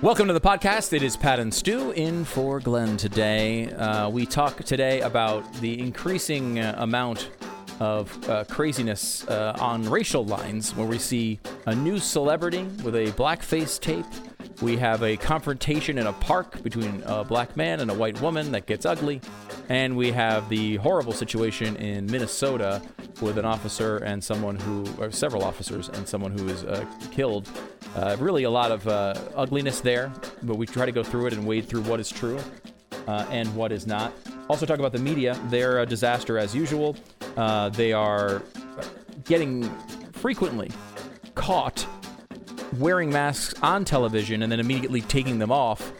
Welcome to the podcast. It is Pat and Stu in for Glenn today. Uh, we talk today about the increasing uh, amount of uh, craziness uh, on racial lines where we see a new celebrity with a blackface tape. We have a confrontation in a park between a black man and a white woman that gets ugly. And we have the horrible situation in Minnesota with an officer and someone who, or several officers and someone who is uh, killed. Uh, really, a lot of uh, ugliness there, but we try to go through it and wade through what is true uh, and what is not. Also, talk about the media. They're a disaster as usual. Uh, they are getting frequently caught wearing masks on television and then immediately taking them off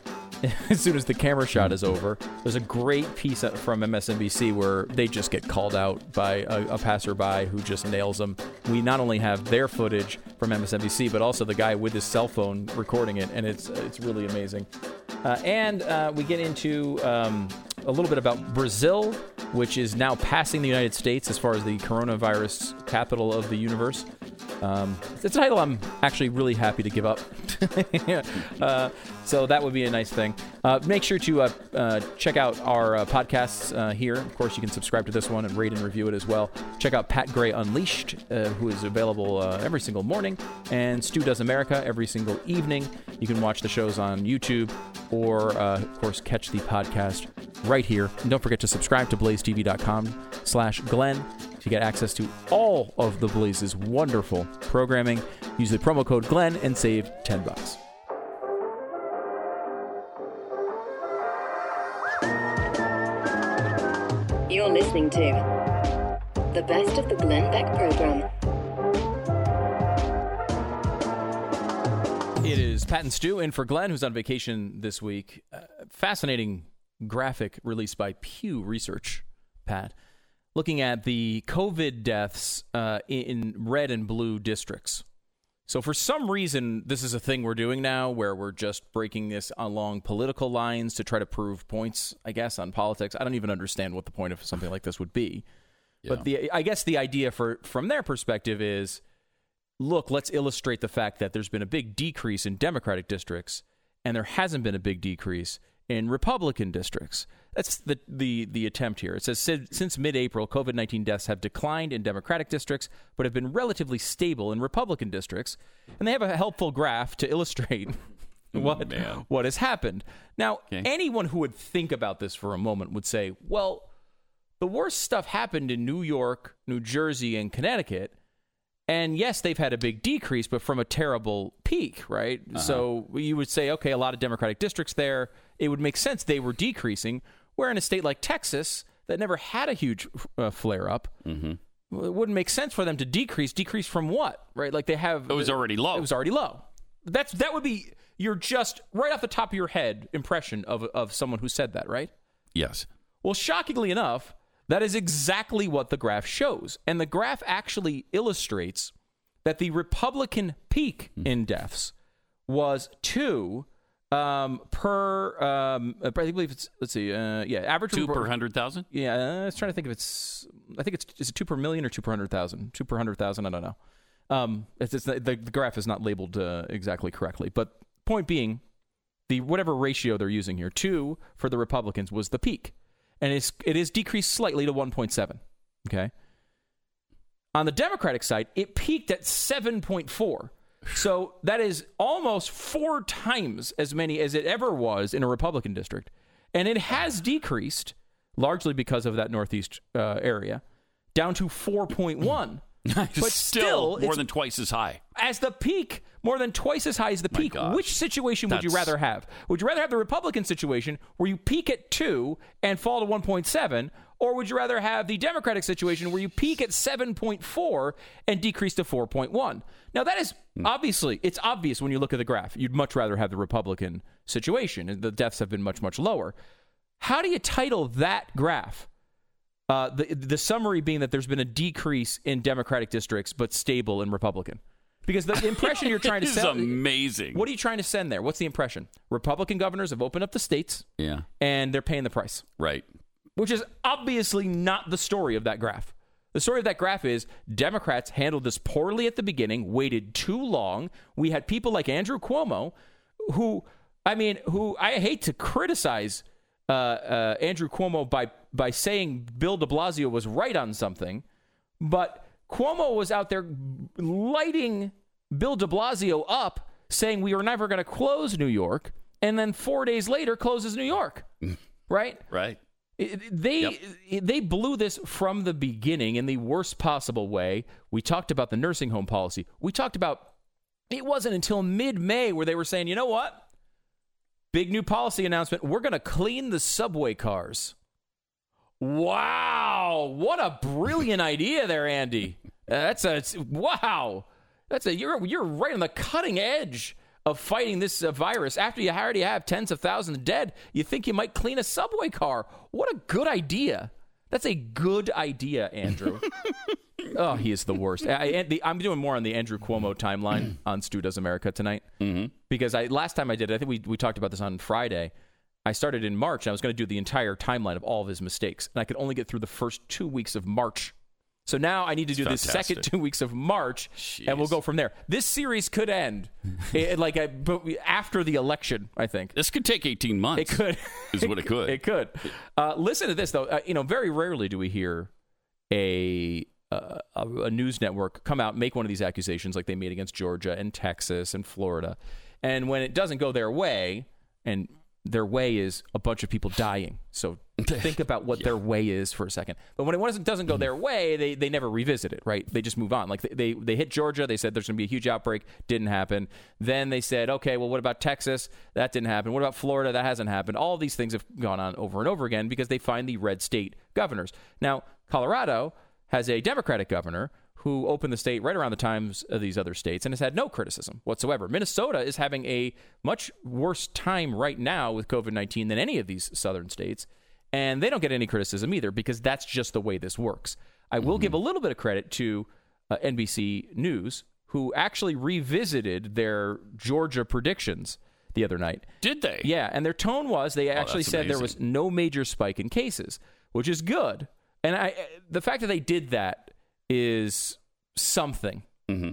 as soon as the camera shot is over. There's a great piece from MSNBC where they just get called out by a, a, passerby who just nails them. We not only have their footage from MSNBC, but also the guy with his cell phone recording it, and it's it's really amazing. Uh, and uh, we get into um, a little bit about Brazil, which is now passing the United States as far as the coronavirus capital of the universe. Um, it's a title I'm actually really happy to give up. uh, so that would be a nice thing. Uh, make sure to uh, uh check out our uh, podcasts uh, here. Of course, you can subscribe to this one and rate and review it as well. Check out Pat Gray Unleashed, who is available every single morning, and Stu Does America every single evening. You can watch the shows on YouTube or, of course, catch the podcast right here. And don't forget to subscribe to blazetv.com slash Glenn to get access to all of the Blaze's wonderful programming. Use the promo code Glenn and save 10 bucks. You're listening to the best of the Glenn Beck program. It is Pat and Stu in for Glenn, who's on vacation this week. Uh, fascinating graphic released by Pew Research, Pat looking at the COVID deaths uh, in red and blue districts. So, for some reason, this is a thing we're doing now where we're just breaking this along political lines to try to prove points, I guess, on politics. I don't even understand what the point of something like this would be. Yeah. But the, I guess the idea for, from their perspective is look, let's illustrate the fact that there's been a big decrease in Democratic districts and there hasn't been a big decrease in Republican districts. That's the, the, the attempt here. It says since mid April, COVID 19 deaths have declined in Democratic districts, but have been relatively stable in Republican districts. And they have a helpful graph to illustrate what, oh, what has happened. Now, okay. anyone who would think about this for a moment would say, well, the worst stuff happened in New York, New Jersey, and Connecticut. And yes, they've had a big decrease, but from a terrible peak, right? Uh-huh. So you would say, okay, a lot of Democratic districts there, it would make sense they were decreasing. Where in a state like Texas that never had a huge uh, flare up, mm-hmm. it wouldn't make sense for them to decrease. Decrease from what? Right? Like they have. It was already low. It was already low. That's that would be your just right off the top of your head impression of of someone who said that, right? Yes. Well, shockingly enough, that is exactly what the graph shows, and the graph actually illustrates that the Republican peak mm-hmm. in deaths was two um, per, um, I believe it's let's see, uh, yeah, average two per hundred thousand. Yeah, I was trying to think if it's, I think it's is it two per million or two per hundred thousand? Two per hundred thousand, I don't know. Um, it's, it's the, the graph is not labeled uh, exactly correctly, but point being, the whatever ratio they're using here, two for the Republicans was the peak, and it's it is decreased slightly to one point seven. Okay. On the Democratic side, it peaked at seven point four. So that is almost four times as many as it ever was in a Republican district. And it has decreased, largely because of that Northeast uh, area, down to 4.1. but still, still more than twice as high. As the peak, more than twice as high as the peak. Which situation would you rather have? Would you rather have the Republican situation where you peak at 2 and fall to 1.7 or would you rather have the Democratic situation where you peak at 7.4 and decrease to 4.1? Now, that is hmm. obviously, it's obvious when you look at the graph. You'd much rather have the Republican situation, and the deaths have been much, much lower. How do you title that graph? Uh, the, the summary being that there's been a decrease in Democratic districts, but stable in Republican. Because the impression you're trying to send is amazing. What are you trying to send there? What's the impression? Republican governors have opened up the states, yeah, and they're paying the price, right? Which is obviously not the story of that graph. The story of that graph is Democrats handled this poorly at the beginning, waited too long. We had people like Andrew Cuomo who I mean, who I hate to criticize uh, uh, Andrew Cuomo by by saying Bill De Blasio was right on something, but Cuomo was out there lighting Bill De Blasio up, saying we are never going to close New York, and then four days later closes New York, right? Right. They they blew this from the beginning in the worst possible way. We talked about the nursing home policy. We talked about it wasn't until mid-May where they were saying, "You know what? Big new policy announcement. We're going to clean the subway cars." Wow, what a brilliant idea there, Andy. That's a wow. That's a you're you're right on the cutting edge of fighting this uh, virus. After you already have tens of thousands dead, you think you might clean a subway car. What a good idea. That's a good idea, Andrew. oh, he is the worst. I, I'm doing more on the Andrew Cuomo timeline on Stu Does America tonight because I last time I did it, I think we we talked about this on Friday. I started in March. And I was going to do the entire timeline of all of his mistakes, and I could only get through the first two weeks of March. So now I need to do the second two weeks of March, and we'll go from there. This series could end eh, like a, but after the election. I think This could take 18 months. it could. Is what it could. It could. Uh, listen to this though. Uh, you know, very rarely do we hear a, uh, a a news network come out make one of these accusations like they made against Georgia and Texas and Florida, and when it doesn't go their way, and their way is a bunch of people dying. So think about what their way is for a second. But when it doesn't go mm-hmm. their way, they, they never revisit it, right? They just move on. Like they, they, they hit Georgia, they said there's going to be a huge outbreak, didn't happen. Then they said, okay, well, what about Texas? That didn't happen. What about Florida? That hasn't happened. All these things have gone on over and over again because they find the red state governors. Now, Colorado has a Democratic governor who opened the state right around the times of these other states and has had no criticism whatsoever. Minnesota is having a much worse time right now with COVID 19 than any of these southern states. And they don't get any criticism either because that's just the way this works. I will give a little bit of credit to uh, NBC News, who actually revisited their Georgia predictions the other night. Did they? Yeah, and their tone was they actually that's said there was no major spike in cases, which is good. And I, the fact that they did that is something.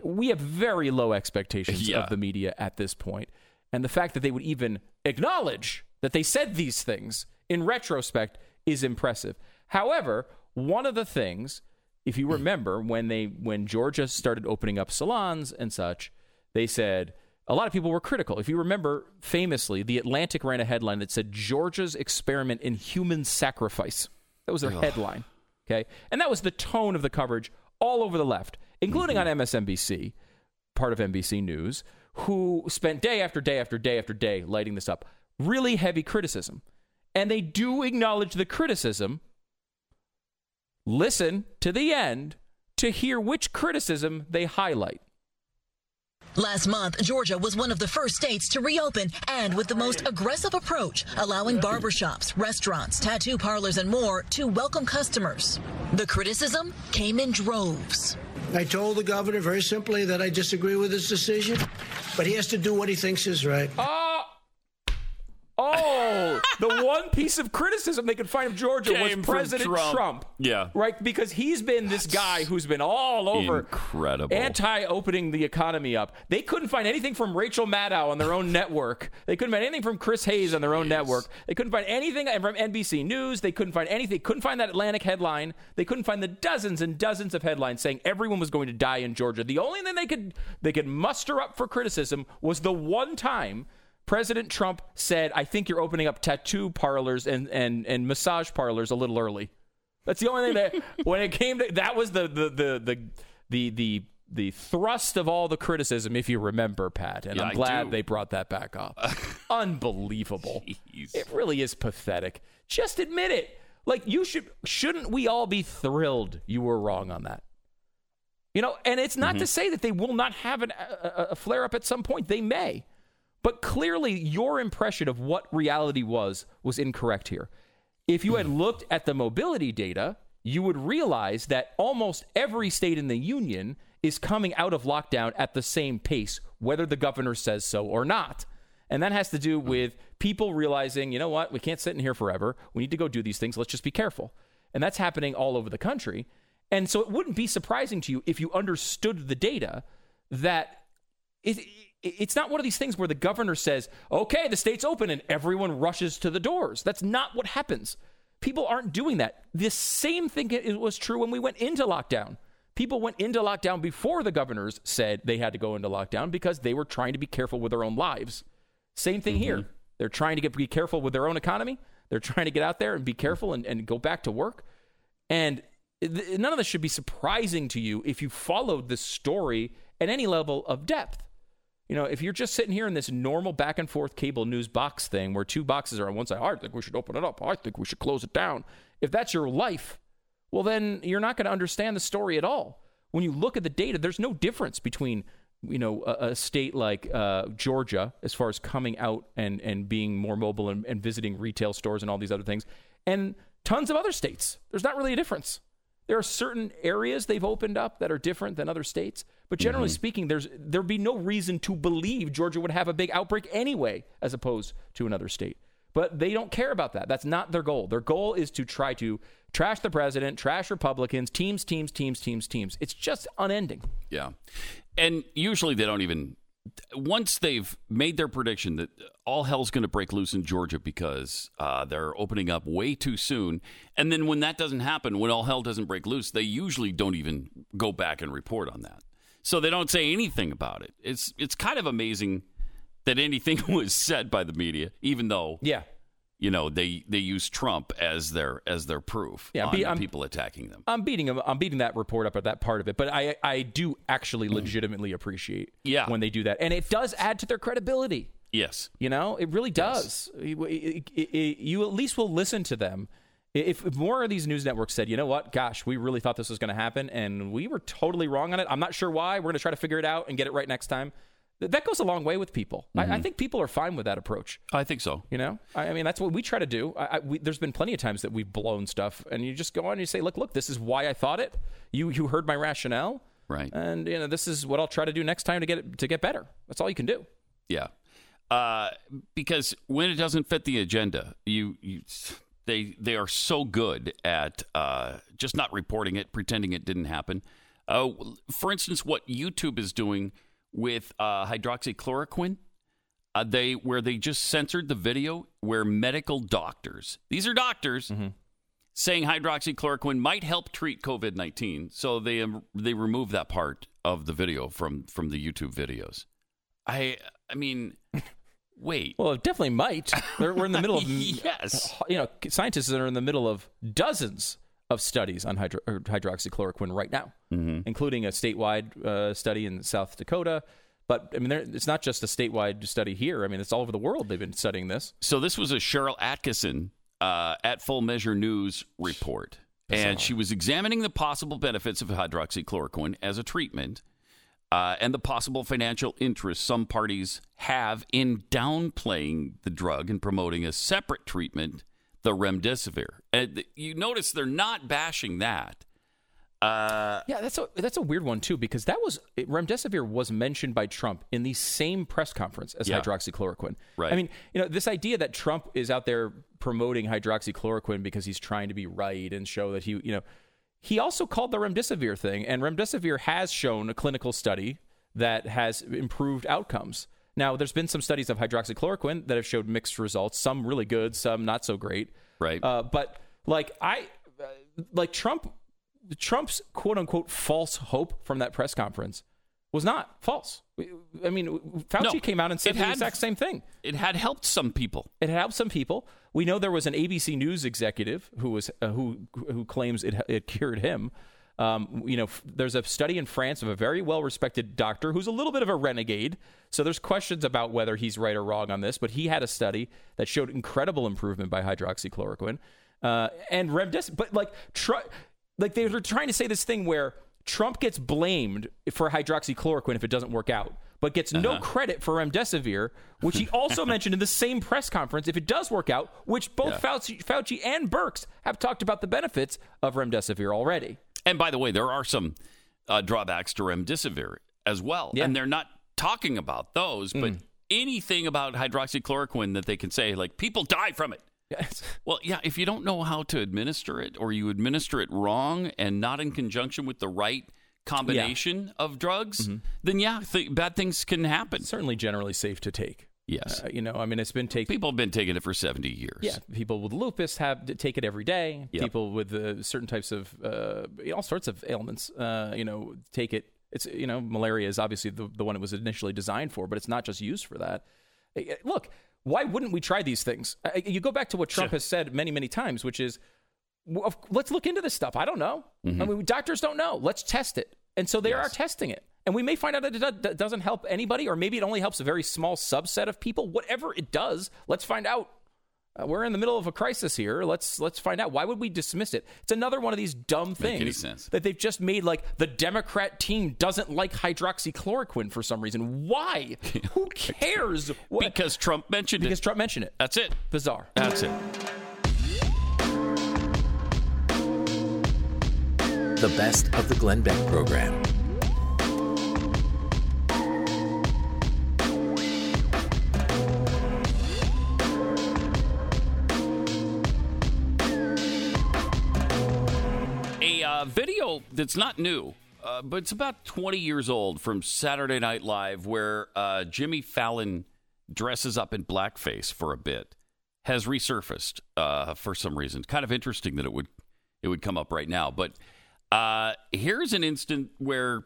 We have very low expectations Mm-hmm. Yeah. of the media at this point, and the fact that they would even acknowledge that they said these things in retrospect is impressive. However, one of the things, if you remember, when they when Georgia started opening up salons and such, they said a lot of people were critical. If you remember, famously, the Atlantic ran a headline that said Georgia's experiment in human sacrifice. That was their headline. Okay, and that was the tone of the coverage all over the left, including mm-hmm. on MSNBC, part of NBC News, who spent day after day after day after day lighting this up. Really heavy criticism. And they do acknowledge the criticism. Listen to the end to hear which criticism they highlight. Last month, Georgia was one of the first states to reopen and with the most aggressive approach, allowing barbershops, restaurants, tattoo parlors, and more to welcome customers. The criticism came in droves. I told the governor very simply that I disagree with his decision, but he has to do what he thinks is right. Oh, oh, the one piece of criticism they could find of Georgia Came was President Trump. Trump. Yeah. Right? Because he's been this guy who's been all over Incredible. anti opening the economy up. They couldn't find anything from Rachel Maddow on their own network. They couldn't find anything from Chris Hayes on their own network. They couldn't find anything from NBC News. They couldn't find anything. Couldn't find that Atlantic headline. They couldn't find the dozens and dozens of headlines saying everyone was going to die in Georgia. The only thing they could they could muster up for criticism was the one time President Trump said, "I think you're opening up tattoo parlors and and and massage parlors a little early." That's the only thing that when it came to that was the the the the the the, the thrust of all the criticism, if you remember, Pat. And Yeah, I'm glad they brought that back up. Unbelievable. Jeez. It really is pathetic. Just admit it. Like you should shouldn't we all be thrilled you were wrong on that? You know, and it's not to mm-hmm. say that they will not have an, a- a flare up at some point. They may. But clearly, your impression of what reality was was incorrect here. If you had looked at the mobility data, you would realize that almost every state in the union is coming out of lockdown at the same pace, whether the governor says so or not. And that has to do with people realizing, you know what, we can't sit in here forever. We need to go do these things. Let's just be careful. And that's happening all over the country. And so it wouldn't be surprising to you if you understood the data that it, it, it's not one of these things where the governor says, okay, the state's open and everyone rushes to the doors. That's not what happens. People aren't doing that. The same thing was true when we went into lockdown. People went into lockdown before the governors said they had to go into lockdown because they were trying to be careful with their own lives. Same thing mm-hmm. here. They're trying to get be careful with their own economy. They're trying to get out there and be careful and, and go back to work. And th- none of this should be surprising to you if you followed this story at any level of depth. You know, if you're just sitting here in this normal back and forth cable news box thing where two boxes are on one side, I think we should open it up. I think we should close it down. If that's your life, well, then you're not going to understand the story at all. When you look at the data, there's no difference between you know a, a state like uh, Georgia as far as coming out and and being more mobile and, and visiting retail stores and all these other things, and tons of other states. There's not really a difference. There are certain areas they've opened up that are different than other states, but generally mm-hmm. speaking, there's there'd be no reason to believe Georgia would have a big outbreak anyway, as opposed to another state. But they don't care about that. That's not their goal. Their goal is to try to trash the president, trash Republicans, teams, teams, teams, teams, teams. It's just unending. Yeah, and usually they don't even once they've made their prediction that all hell's going to break loose in Georgia because uh, they're opening up way too soon, and then when that doesn't happen, when all hell doesn't break loose, they usually don't even go back and report on that. So they don't say anything about it. It's it's kind of amazing that anything was said by the media, even though yeah you know they they use Trump as their as their proof yeah, on I'm, people attacking them. I'm beating I'm beating that report up at that part of it, but I I do actually mm. legitimately appreciate yeah. when they do that, and it does add to their credibility. Yes, you know it really does. Yes. It, it, it, you at least will listen to them. If, if more of these news networks said, you know what, gosh, we really thought this was going to happen, and we were totally wrong on it. I'm not sure why. We're going to try to figure it out and get it right next time that goes a long way with people. Mm-hmm. I, I, mm-hmm. think people are fine with that approach. I think so. You know, I, I mean, that's what we try to do. I, we, there's been plenty of times that we've blown stuff, and you just go on and you say, "Look, look, this is why I thought it. You you heard my rationale, right? And you know, this is what I'll try to do next time to get it, to get better. That's all you can do. Yeah, uh, because when it doesn't fit the agenda, you you they they are so good at uh, just not reporting it, pretending it didn't happen. Uh, for instance, what YouTube is doing with uh, hydroxychloroquine. Uh, they where they just censored the video where medical doctors, these are doctors, mm-hmm. saying hydroxychloroquine might help treat COVID nineteen. So they um, they removed that part of the video from from the YouTube videos. I I mean. Wait. Well, it definitely might. We're in the middle of yes. You know, scientists are in the middle of dozens of studies on hydro- hydroxychloroquine right now, mm-hmm. including a statewide uh, study in South Dakota. But I mean, it's not just a statewide study here. I mean, it's all over the world. They've been studying this. So this was a Sharyl Attkisson uh, at Full Measure News report, and she was examining the possible benefits of hydroxychloroquine as a treatment. Uh, and the possible financial interest some parties have in downplaying the drug and promoting a separate treatment the remdesivir. And you notice they're not bashing that. Uh, yeah, that's a that's a weird one too because that was remdesivir was mentioned by Trump in the same press conference as yeah. hydroxychloroquine. Right. I mean, you know, this idea that Trump is out there promoting hydroxychloroquine because he's trying to be right and show that he, you know, he also called the remdesivir thing, and remdesivir has shown a clinical study that has improved outcomes. Now, there's been some studies of hydroxychloroquine that have showed mixed results. Some really good, some not so great. Right. Uh, but like I, uh, like Trump, Trump's quote unquote false hope from that press conference was not false. I mean, Fauci no, came out and said the exact same thing. It had helped some people. It had helped some people. We know there was an ABC News executive who was uh, who who claims it it cured him. Um, you know, f- there's a study in France of a very well respected doctor who's a little bit of a renegade. So there's questions about whether he's right or wrong on this, but he had a study that showed incredible improvement by hydroxychloroquine. Uh, and remdesivir, but like, try, like they were trying to say this thing where Trump gets blamed for hydroxychloroquine if it doesn't work out, but gets uh-huh. no credit for remdesivir, which he also mentioned in the same press conference if it does work out, which both yeah. Fauci, Fauci and Birx have talked about the benefits of remdesivir already. And by the way, there are some uh, drawbacks to remdesivir as well, yeah. and they're not talking about those, but mm. anything about hydroxychloroquine that they can say, like people die from it. Yes. Well, yeah, if you don't know how to administer it or you administer it wrong and not in conjunction with the right combination of drugs, then yeah, th- bad things can happen. Certainly, generally safe to take. Yes. Uh, you know, I mean, it's been taken. People have been taking it for 70 years. Yeah, people with lupus have to take it every day. Yep. People with uh, certain types of uh, all sorts of ailments, uh, you know, take it. It's you know, malaria is obviously the, the one it was initially designed for, but it's not just used for that. Look, why wouldn't we try these things? You go back to what Trump Sure. has said many, many times, which is, let's look into this stuff. I don't know. I mean, doctors don't know. Let's test it, and so they Mm-hmm. Yes. are testing it. And we may find out that it do- doesn't help anybody, or maybe it only helps a very small subset of people. Whatever it does, let's find out. Uh, we're in the middle of a crisis here. Let's let's find out. Why would we dismiss it? It's another one of these dumb things any sense. that they've just made. Like the Democrat team doesn't like hydroxychloroquine for some reason. Why? Who cares? What- Because Trump mentioned because it. Trump mentioned it. That's it. Bizarre. That's it. The best of the Glenn Beck program. That's not new, uh, but it's about 20 years old from Saturday Night Live where uh, Jimmy Fallon dresses up in blackface for a bit has resurfaced uh, for some reason. Kind of interesting that it would it would come up right now. But uh, here's an instant where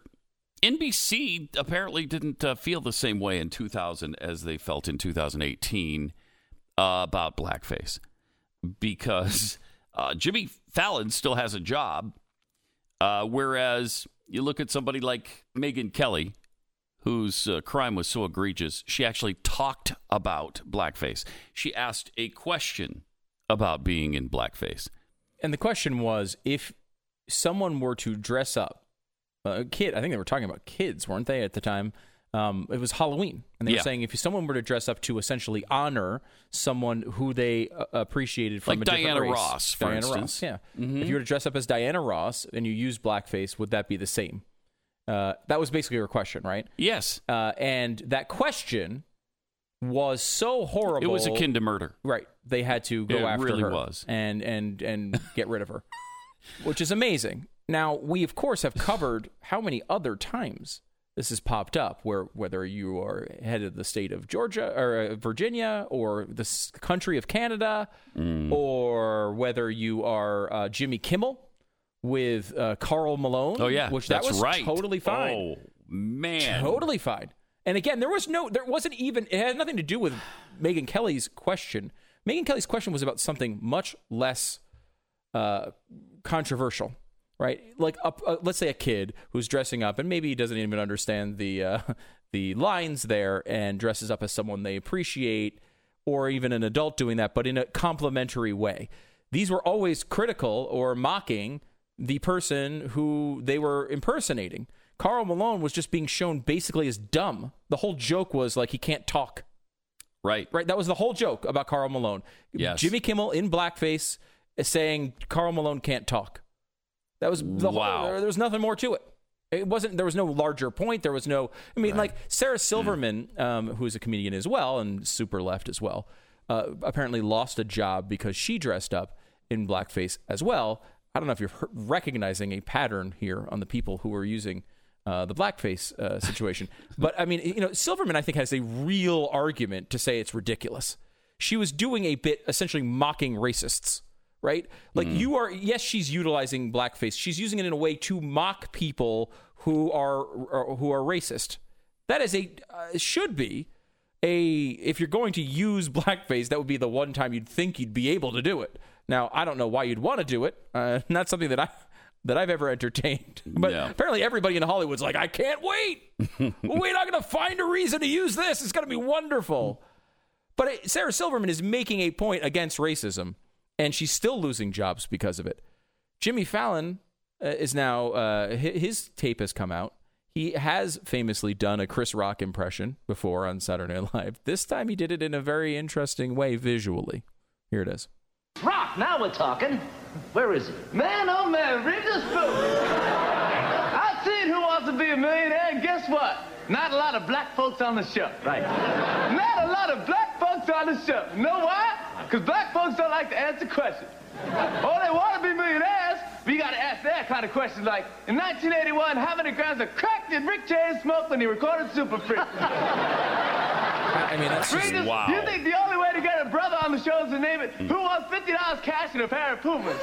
NBC apparently didn't uh, feel the same way in 2000 as they felt in 2018 uh, about blackface because uh, Jimmy Fallon still has a job, uh, whereas you look at somebody like Megyn Kelly, whose uh, crime was so egregious, she actually talked about blackface. She asked a question about being in blackface. And the question was if someone were to dress up, a kid, I think they were talking about kids, weren't they, at the time? Um, it was Halloween. And they Yeah. were saying if someone were to dress up to essentially honor someone who they uh, appreciated from Like a different Diana race. Ross, for Diana instance. Ross, yeah. If you were to dress up as Diana Ross and you use blackface, would that be the same? Uh, that was basically her question, right? Yes, Uh, and that question was so horrible. it was akin to murder. Right. They had to go It after really her was. and and and get rid of her, which is amazing. Now we of course have covered how many other times this has popped up, where whether you are head of the state of Georgia or uh, Virginia or the country of Canada, Mm. or whether you are uh, Jimmy Kimmel with uh, Karl Malone. Oh yeah, which that was right. totally fine. Oh man, Totally fine. And again, there was no, there wasn't even, it had nothing to do with Megyn Kelly's question. Megyn Kelly's question was about something much less uh, controversial, right? Like, a, uh, let's say a kid who's dressing up and maybe he doesn't even understand the uh, the lines there and dresses up as someone they appreciate, or even an adult doing that, but in a complimentary way. These were always critical or mocking the person who they were impersonating. Karl Malone was just being shown basically as dumb. The whole joke was like he can't talk. right? Right? That was the whole joke about Karl Malone. Yes. Jimmy Kimmel in blackface saying Karl Malone can't talk. That was the Wow. whole, there was nothing more to it. It wasn't. There was no larger point. There was no. I mean, like Sarah Silverman, um, who is a comedian as well and super left as well, uh, apparently lost a job because she dressed up in blackface as well. I don't know if you're recognizing a pattern here on the people who are using uh, the blackface uh, situation, but I mean, you know, Silverman I think has a real argument to say it's ridiculous. She was doing a bit essentially mocking racists right? Like you are, yes, she's utilizing blackface. She's using it in a way to mock people who are, who are racist. That is a uh, should be a if you're going to use blackface, that would be the one time you'd think you'd be able to do it. Now, I don't know why you'd want to do it. Uh, not something that I that I've ever entertained. But No. apparently, everybody in Hollywood's like, I can't wait. We're not going to find a reason to use this. It's going to be wonderful. But it, Sarah Silverman is making a point against racism, and she's still losing jobs because of it. Jimmy Fallon uh, is now, uh, hi- his tape has come out. He has famously done a Chris Rock impression before on Saturday Night Live. This time he did it in a very interesting way visually. Here it is. Rock, now we're talking. Where is he? Man, oh man, read this book. I've seen Who Wants to Be a Millionaire, and guess what? Not a lot of black folks on the show. Right. Not a lot of black folks on the show. You know why? Because black folks don't like to answer questions. Oh, they want to be millionaires But you gotta ask that kind of questions like, in 1981, how many grams of crack did Rick James smoke when he recorded Super Freak? I mean, that's just, Regis, wow. you think the only way to get a brother on the show is to name it Who Wants $50 Cash and a Pair of Pumas?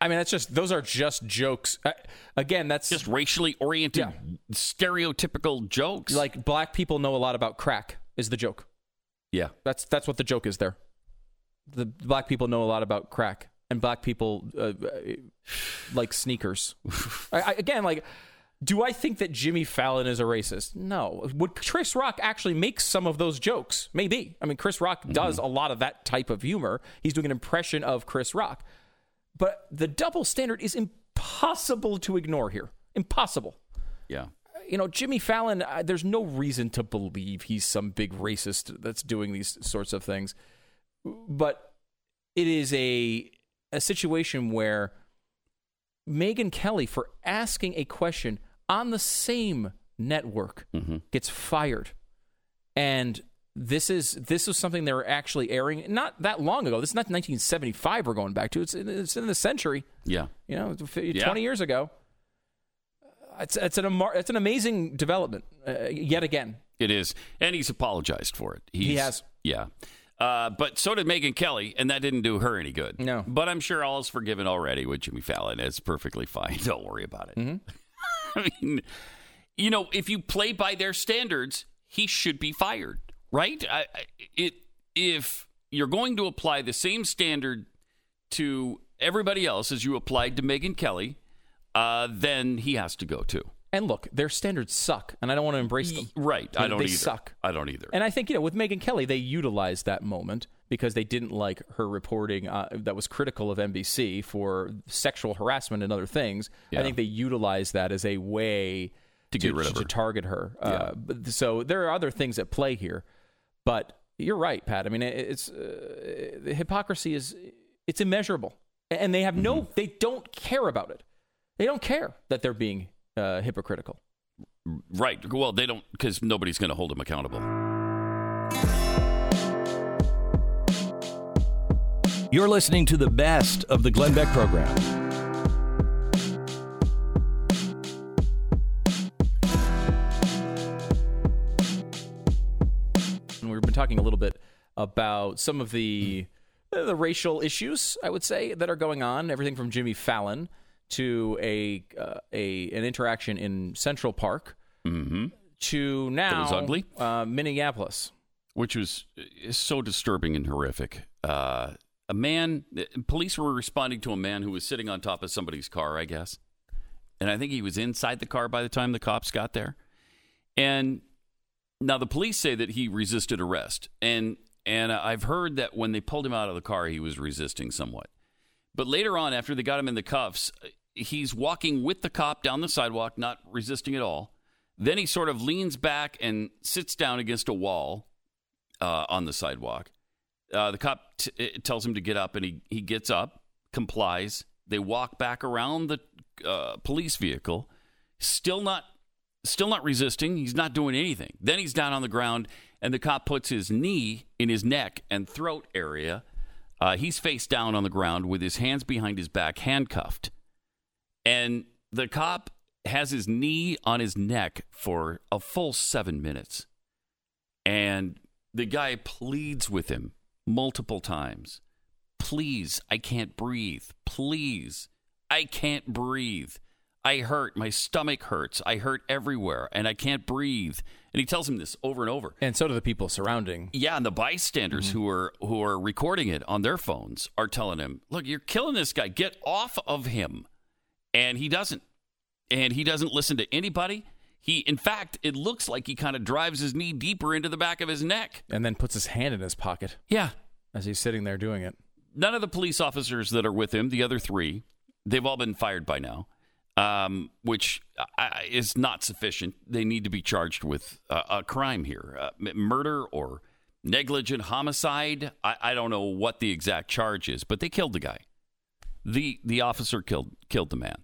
I mean, that's just those are just jokes. Uh, again, that's Just racially oriented, Yeah. stereotypical jokes. like black people know a lot about crack. Is the joke? Yeah. That's that's what the joke is there. The black people know a lot about crack, and black people uh, uh, like sneakers. I, I, again, like, do I think that Jimmy Fallon is a racist? No. Would Chris Rock actually make some of those jokes? Maybe. I mean, Chris Rock does a lot of that type of humor. He's doing an impression of Chris Rock, but the double standard is impossible to ignore here. Impossible Yeah. You know, Jimmy Fallon, uh, there's no reason to believe he's some big racist that's doing these sorts of things. But it is a a situation where Megyn Kelly, for asking a question on the same network, gets fired. And this is this is something they were actually airing not that long ago. This is not 1975 we're going back to. It's it's in the century. Yeah. You know, 20 Yeah. years ago. It's it's an it's an amazing development uh, yet again. It is, and he's apologized for it. He's, He has. yeah. Uh, but so did Megyn Kelly, and that didn't do her any good. No. But I'm sure all is forgiven already with Jimmy Fallon. It's perfectly fine. Don't worry about it. I mean, you know, if you play by their standards, he should be fired, right? I, it if you're going to apply the same standard to everybody else as you applied to Megyn Kelly, uh, then he has to go too. And look, their standards suck, and I don't want to embrace them. Right. I They- don't they either. suck. I don't either. And I think you know with Megyn Kelly, they utilized that moment because they didn't like her reporting uh, that was critical of NBC for sexual harassment and other things. Yeah. I think they utilized that as a way To get rid of to target her. Uh, so there are other things at play here, but you're right, Pat. I mean, it's uh, the hypocrisy is it's immeasurable, and they have Mm-hmm. no, they don't care about it. They don't care that they're being uh, hypocritical. Right. Well, they don't because nobody's going to hold them accountable. You're listening to the best of the Glenn Beck program. And we've been talking a little bit about some of the uh, the racial issues, I would say, that are going on. Everything from Jimmy Fallon to a uh, a an interaction in Central Park Mm-hmm. to now was ugly? Uh, Minneapolis. Which was is so disturbing and horrific. Uh, a man, police were responding to a man who was sitting on top of somebody's car, I guess. And I think he was inside the car by the time the cops got there. And now the police say that he resisted arrest. And and I've heard that when they pulled him out of the car, he was resisting somewhat. But later on, after they got him in the cuffs, he's walking with the cop down the sidewalk, not resisting at all. Then he sort of leans back and sits down against a wall uh, on the sidewalk. Uh, the cop t- tells him to get up, and he, he gets up, complies. They walk back around the uh, police vehicle, still not still not resisting. He's not doing anything. Then he's down on the ground, and the cop puts his knee in his neck and throat area. Uh, he's face down on the ground with his hands behind his back, handcuffed. And the cop has his knee on his neck for a full seven minutes. And the guy pleads with him multiple times Please, I can't breathe. Please, I can't breathe. I hurt. My stomach hurts. I hurt everywhere, and I can't breathe. And he tells him this over and over. And so do the people surrounding. Yeah, and the bystanders mm-hmm. who are who are recording it on their phones are telling him, "Look, you're killing this guy. Get off of him." And he doesn't. And he doesn't listen to anybody. He in fact, it looks like he kind of drives his knee deeper into the back of his neck. And then puts his hand in his pocket Yeah. as he's sitting there doing it. None of the police officers that are with him, the other 3, they've all been fired by now. Um, which uh, is not sufficient. They need to be charged with uh, a crime here uh, murder or negligent homicide. I, I don't know what the exact charge is, but they killed the guy. The The officer killed killed the man.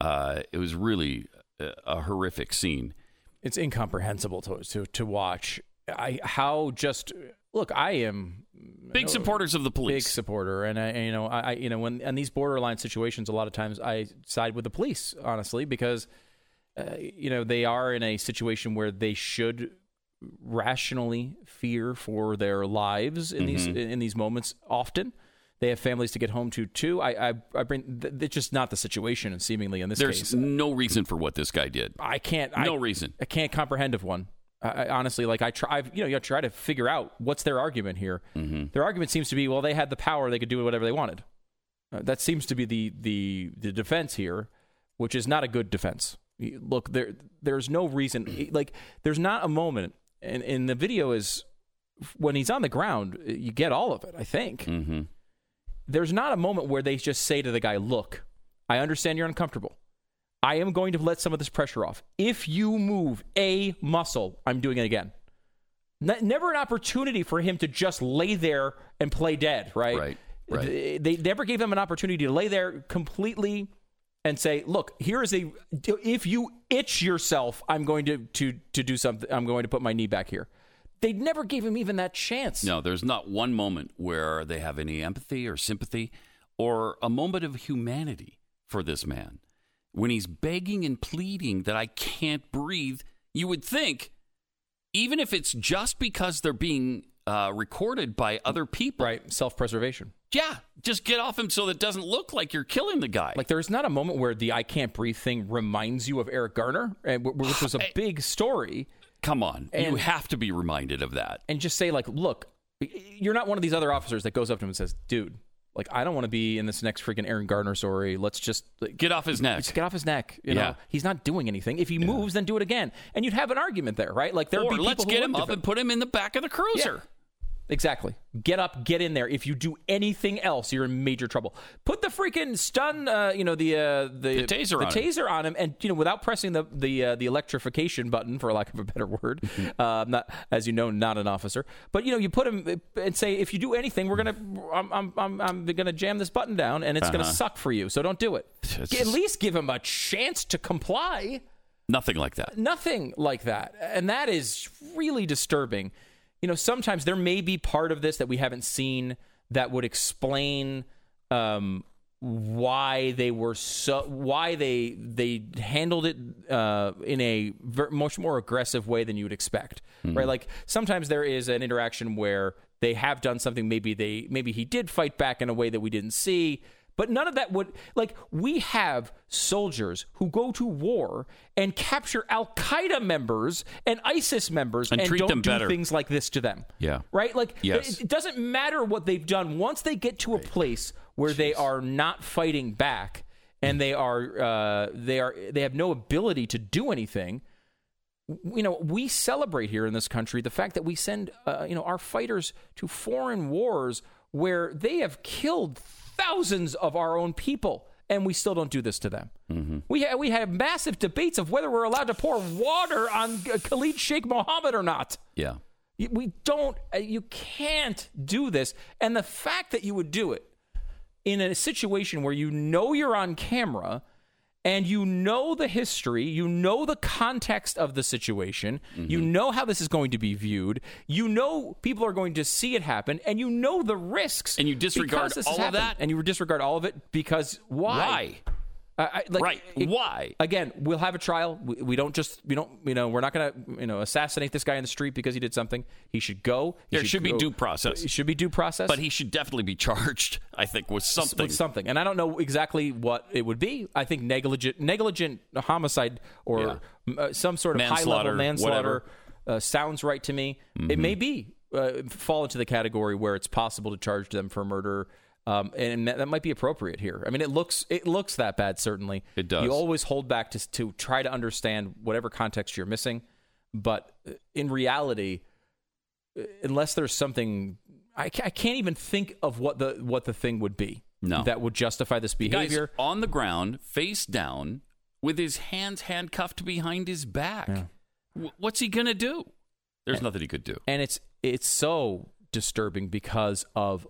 Uh, it was really a, a horrific scene. It's incomprehensible to to, to watch. I how just look. I am Big no- supporters of the police. big supporter, and I, you know, I, I, you know, when in these borderline situations, a lot of times I side with the police, honestly, because, uh, you know, they are in a situation where they should rationally fear for their lives in these Mm-hmm. in these moments. Often, they have families to get home to too. I, I, I bring. th- It's just not the situation, and seemingly in this There's case, There's no reason for what this guy did. I can't. No I, reason. I can't comprehend of one. I, I honestly, like I try, I've, you know, you try to figure out what's their argument here. Mm-hmm. Their argument seems to be, well, they had the power; they could do whatever they wanted. Uh, that seems to be the the the defense here, which is not a good defense. Look, there there's no reason. Like, there's not a moment, and, and the video is when he's on the ground. You get all of it. I think Mm-hmm. There's not a moment where they just say to the guy, "Look, I understand you're uncomfortable. I am going to let some of this pressure off. If you move a muscle, I'm doing it again." Ne- never an opportunity for him to just lay there and play dead, right? Right, right. They, they never gave him an opportunity to lay there completely and say, "Look, here is a. If you itch yourself, I'm going to to to do something. I'm going to put my knee back here." They never gave him even that chance. No, there's not one moment where they have any empathy or sympathy or a moment of humanity for this man. When he's begging and pleading that I can't breathe, you would think, even if it's just because they're being uh, recorded by other people, Right, self-preservation. yeah, just get off him so that it doesn't look like you're killing the guy. Like there's not a moment where the "I can't breathe" thing reminds you of Eric Garner, and which was a big story, Come on, you have to be reminded of that. and just say like, "Look, you're not one of these other officers that goes up to him and says, dude, like I don't want to be in this next freaking Aaron Gardner story. Let's just like, Get off his neck. just get off his neck. You Yeah. know, he's not doing anything. If he moves, then do it again, and you'd have an argument there, right? Like there Or be people let's who get him up and put him in the back of the cruiser. Exactly. Get up, get in there. If you do anything else, you're in major trouble. Put the freaking stun, uh, you know, the uh, the, The taser the on him. on him, and you know, without pressing the the uh, the electrification button, for lack of a better word. Mm-hmm. not, as you know, not an officer, but you know, you put him and say, if you do anything, we're gonna, I'm, I'm, I'm, I'm gonna jam this button down, and it's gonna suck for you. So don't do it. Uh-huh. It's At least give him a chance to comply Nothing like that. nothing like that and that is really disturbing you know sometimes there may be part of this that we haven't seen that would explain um, why they were so why they they handled it uh, in a ver- much more aggressive way than you would expect right? Like sometimes there is an interaction where they have done something maybe they maybe he did fight back in a way that we didn't see but none of that would like we have soldiers who go to war and capture Al Qaeda members and ISIS members And treat don't them do better. things like this to them. Yeah. Right? Like Yes. it, it doesn't matter what they've done once they get to a place where they are not fighting back and they are uh, they are they have no ability to do anything you know, we celebrate here in this country the fact that we send, uh, you know, our fighters to foreign wars where they have killed thousands of our own people, and we still don't do this to them. We ha- we have massive debates of whether we're allowed to pour water on Khalid Sheikh Mohammed or not. Yeah. We don't. uh, You can't do this, and the fact that you would do it in a situation where you know you're on camera and you know the history, you know the context of the situation, you Mm-hmm. know how this is going to be viewed, you know people are going to see it happen, and you know the risks. And you disregard all has of happened. that? and you disregard all of it because why? Why? I, I, like, Right. it- Why? Again, we'll have a trial. We, we don't just we don't you know we're not going to you know assassinate this guy in the street because he did something. He should go. He There should be go- due process. It should be due process. But he should definitely be charged, I think, with something. with something, and I don't know exactly what it would be. I think negligent negligent homicide or Yeah. uh, some sort of high level manslaughter uh, sounds right to me. It may be uh, fall into the category where it's possible to charge them for murder. Um, and that, might be appropriate here. I mean, it looks it looks that bad. Certainly, It does. You always hold back to to try to understand whatever context you're missing, but uh, in reality, uh, unless there's something, I, ca- I can't even think of what the what the thing would be. No. that would justify this Guy's behavior. on the ground, face down, with his hands handcuffed behind his back. W- what's he going to do? There's nothing he could do. and it's it's so disturbing because of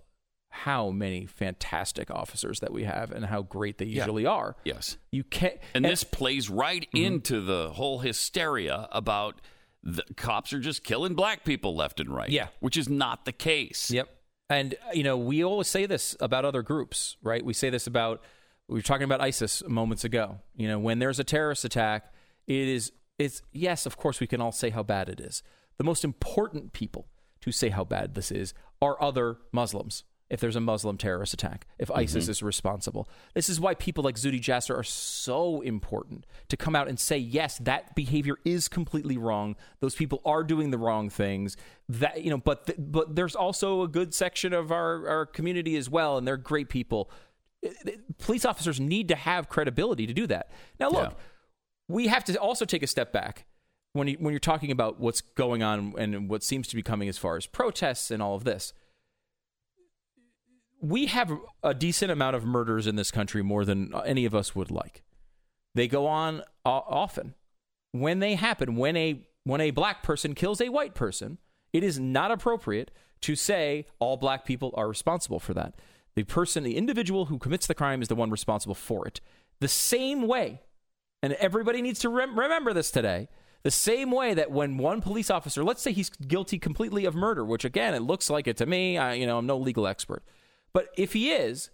how many fantastic officers that we have and how great they usually are. Yes. You can't. And this plays right Mm-hmm. into the whole hysteria about the cops are just killing black people left and right. Yeah. Which is not the case. Yep. And you know, we always say this about other groups, right? We say this about we were talking about ISIS moments ago. You know, when there's a terrorist attack, it is it's yes, of course we can all say how bad it is. The most important people to say how bad this is are other Muslims. If there's a Muslim terrorist attack, if mm-hmm. ISIS is responsible, this is why people like Zuhdi Jasser are so important to come out and say, yes, that behavior is completely wrong. Those people are doing the wrong things. That you know, but th- but there's also a good section of our our community as well, and they're great people. Police officers need to have credibility to do that. Now, look, Yeah. we have to also take a step back when you, when you're talking about what's going on and what seems to be coming as far as protests and all of this. We have a decent amount of murders in this country, more than any of us would like. They go on o- often. When they happen, when a when a black person kills a white person, it is not appropriate to say all black people are responsible for that. The person, the individual who commits the crime, is the one responsible for it. The same way and everybody needs to rem- remember this today. The same way that when one police officer, let's say he's guilty completely of murder, which again, it looks like it to me. I, you know, I'm no legal expert, but if he is,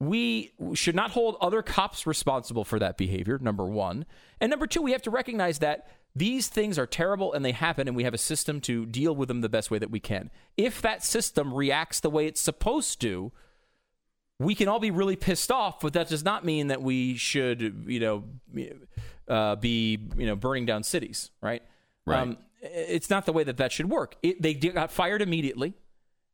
we should not hold other cops responsible for that behavior. Number one, and number two, we have to recognize that these things are terrible and they happen, and we have a system to deal with them the best way that we can. If that system reacts the way it's supposed to, we can all be really pissed off, but that does not mean that we should, you know, uh, be, you know, burning down cities, right? Right. it's not the way that that should work. It, they got fired immediately.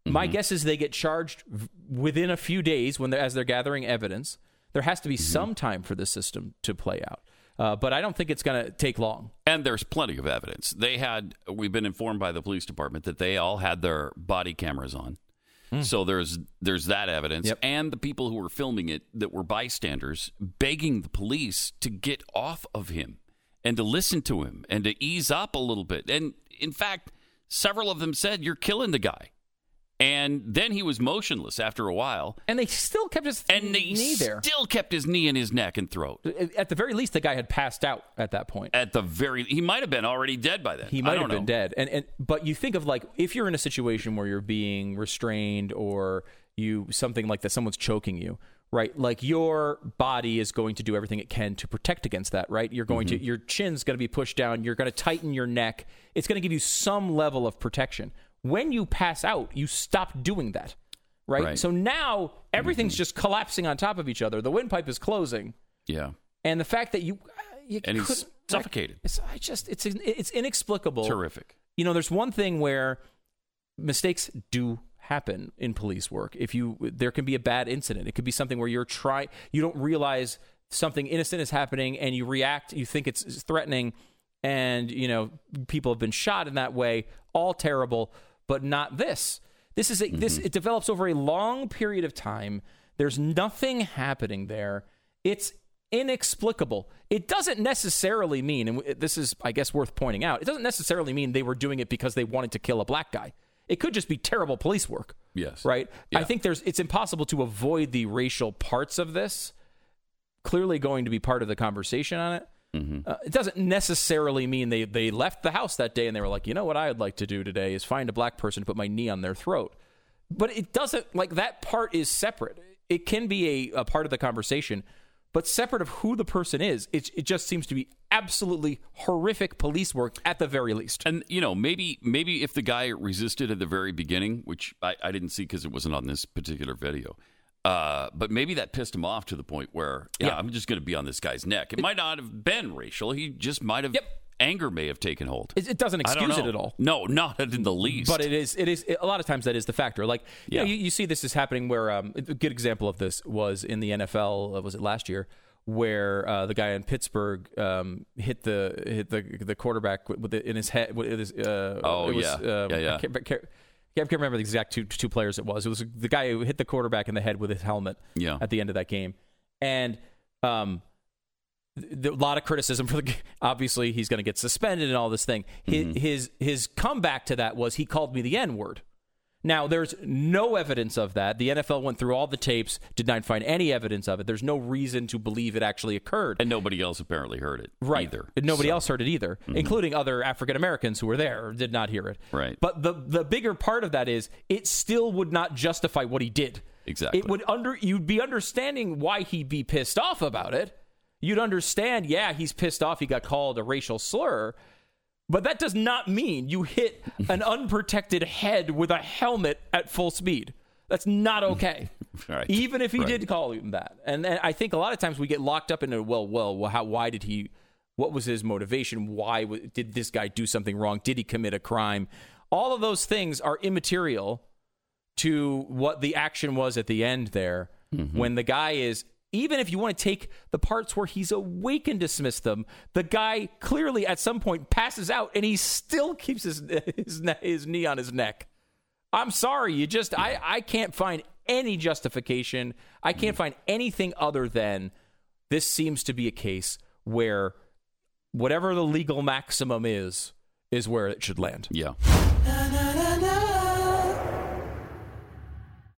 My mm-hmm. guess is they get charged v- within a few days when they're, as they're gathering evidence. There has to be mm-hmm. some time for the system to play out, uh, but I don't think it's going to take long. And there's plenty of evidence. They had, we've been informed by the police department that they all had their body cameras on. Mm. So there's there's that evidence, Yep. and the people who were filming it that were bystanders begging the police to get off of him and to listen to him and to ease up a little bit. And in fact, several of them said, "You're killing the guy." And then he was motionless after a while, And they still kept his and they knee there. still kept his knee in his neck and throat. At the very least, the guy had passed out at that point. At the very, he might have been already dead by then. He might have been know. dead. And and but you think of like if you're in a situation where you're being restrained or you something like that, someone's choking you, right? Like your body is going to do everything it can to protect against that, right? You're going Mm-hmm. to your chin's going to be pushed down. You're going to tighten your neck. It's going to give you some level of protection. When you pass out, you stop doing that, right? Right. So now everything's just collapsing on top of each other. The windpipe is closing, Yeah, and the fact that you uh, you and he's suffocated. It's, I just it's it's inexplicable Terrific. you know, there's one thing where mistakes do happen in police work. If you there can be a bad incident. It could be something where you're trying you don't realize something innocent is happening and you react, you think it's threatening and you know, people have been shot in that way, all terrible, but not this. This is a, this mm-hmm. it develops over a long period of time. There's nothing happening there. It's inexplicable. It doesn't necessarily mean, and this is, I guess, worth pointing out, it doesn't necessarily mean they were doing it because they wanted to kill a black guy. It could just be terrible police work. Yes. Right? Yeah. I think there's it's impossible to avoid the racial parts of this. Clearly going to be part of the conversation on it. Uh, it doesn't necessarily mean they, they left the house that day and they were like, you know what I'd like to do today is find a black person to put my knee on their throat. But it doesn't, like, that part is separate. It can be a, a part of the conversation, but separate of who the person is. It, it just seems to be absolutely horrific police work at the very least. And you know, maybe maybe if the guy resisted at the very beginning, which I, I didn't see because it wasn't on this particular video, uh, but maybe that pissed him off to the point where, yeah, Yeah. I'm just going to be on this guy's neck. It might not have been racial. He just might have Yep. anger may have taken hold. It, it doesn't excuse it at all. No, not in the least. But it is, it is a lot of times that is the factor. Like, you, know, Yeah. you, you see this is happening where um, a good example of this was in the NFL. Uh, was it last year? Where uh, the guy in Pittsburgh um, hit the hit the the quarterback with, with it in his head. With his, uh, Oh, it was, yeah. um, Yeah, yeah. I can't, I can't- I can't remember the exact two two players it was. It was the guy who hit the quarterback in the head with his helmet. Yeah. At the end of that game, and um, a lot of criticism for the obviously he's going to get suspended and all this thing. His, Mm-hmm. his his comeback to that was he called me the N word. Now, there's no evidence of that. The NFL went through all the tapes, did not find any evidence of it. There's no reason to believe it actually occurred. And nobody else apparently heard it right. either. Nobody So- else heard it either, mm-hmm. including other African Americans who were there or did not hear it. Right. But the the bigger part of that is it still would not justify what he did. Exactly. It would under you'd be understanding why he'd be pissed off about it. You'd understand, yeah, he's pissed off he got called a racial slur. But that does not mean you hit an unprotected head with a helmet at full speed. That's not okay. Right. Even if he Right. did call him that. And, and I think a lot of times we get locked up into well, well, well how why did he what was his motivation? Why w- did this guy do something wrong? Did he commit a crime? All of those things are immaterial to what the action was at the end there mm-hmm. when the guy is even if you want to take the parts where he's awake and dismiss them the guy clearly at some point passes out and he still keeps his his, his knee on his neck. I'm sorry you just i i can't find any justification. I can't find anything other than this seems to be a case where whatever the legal maximum is is where it should land. Yeah.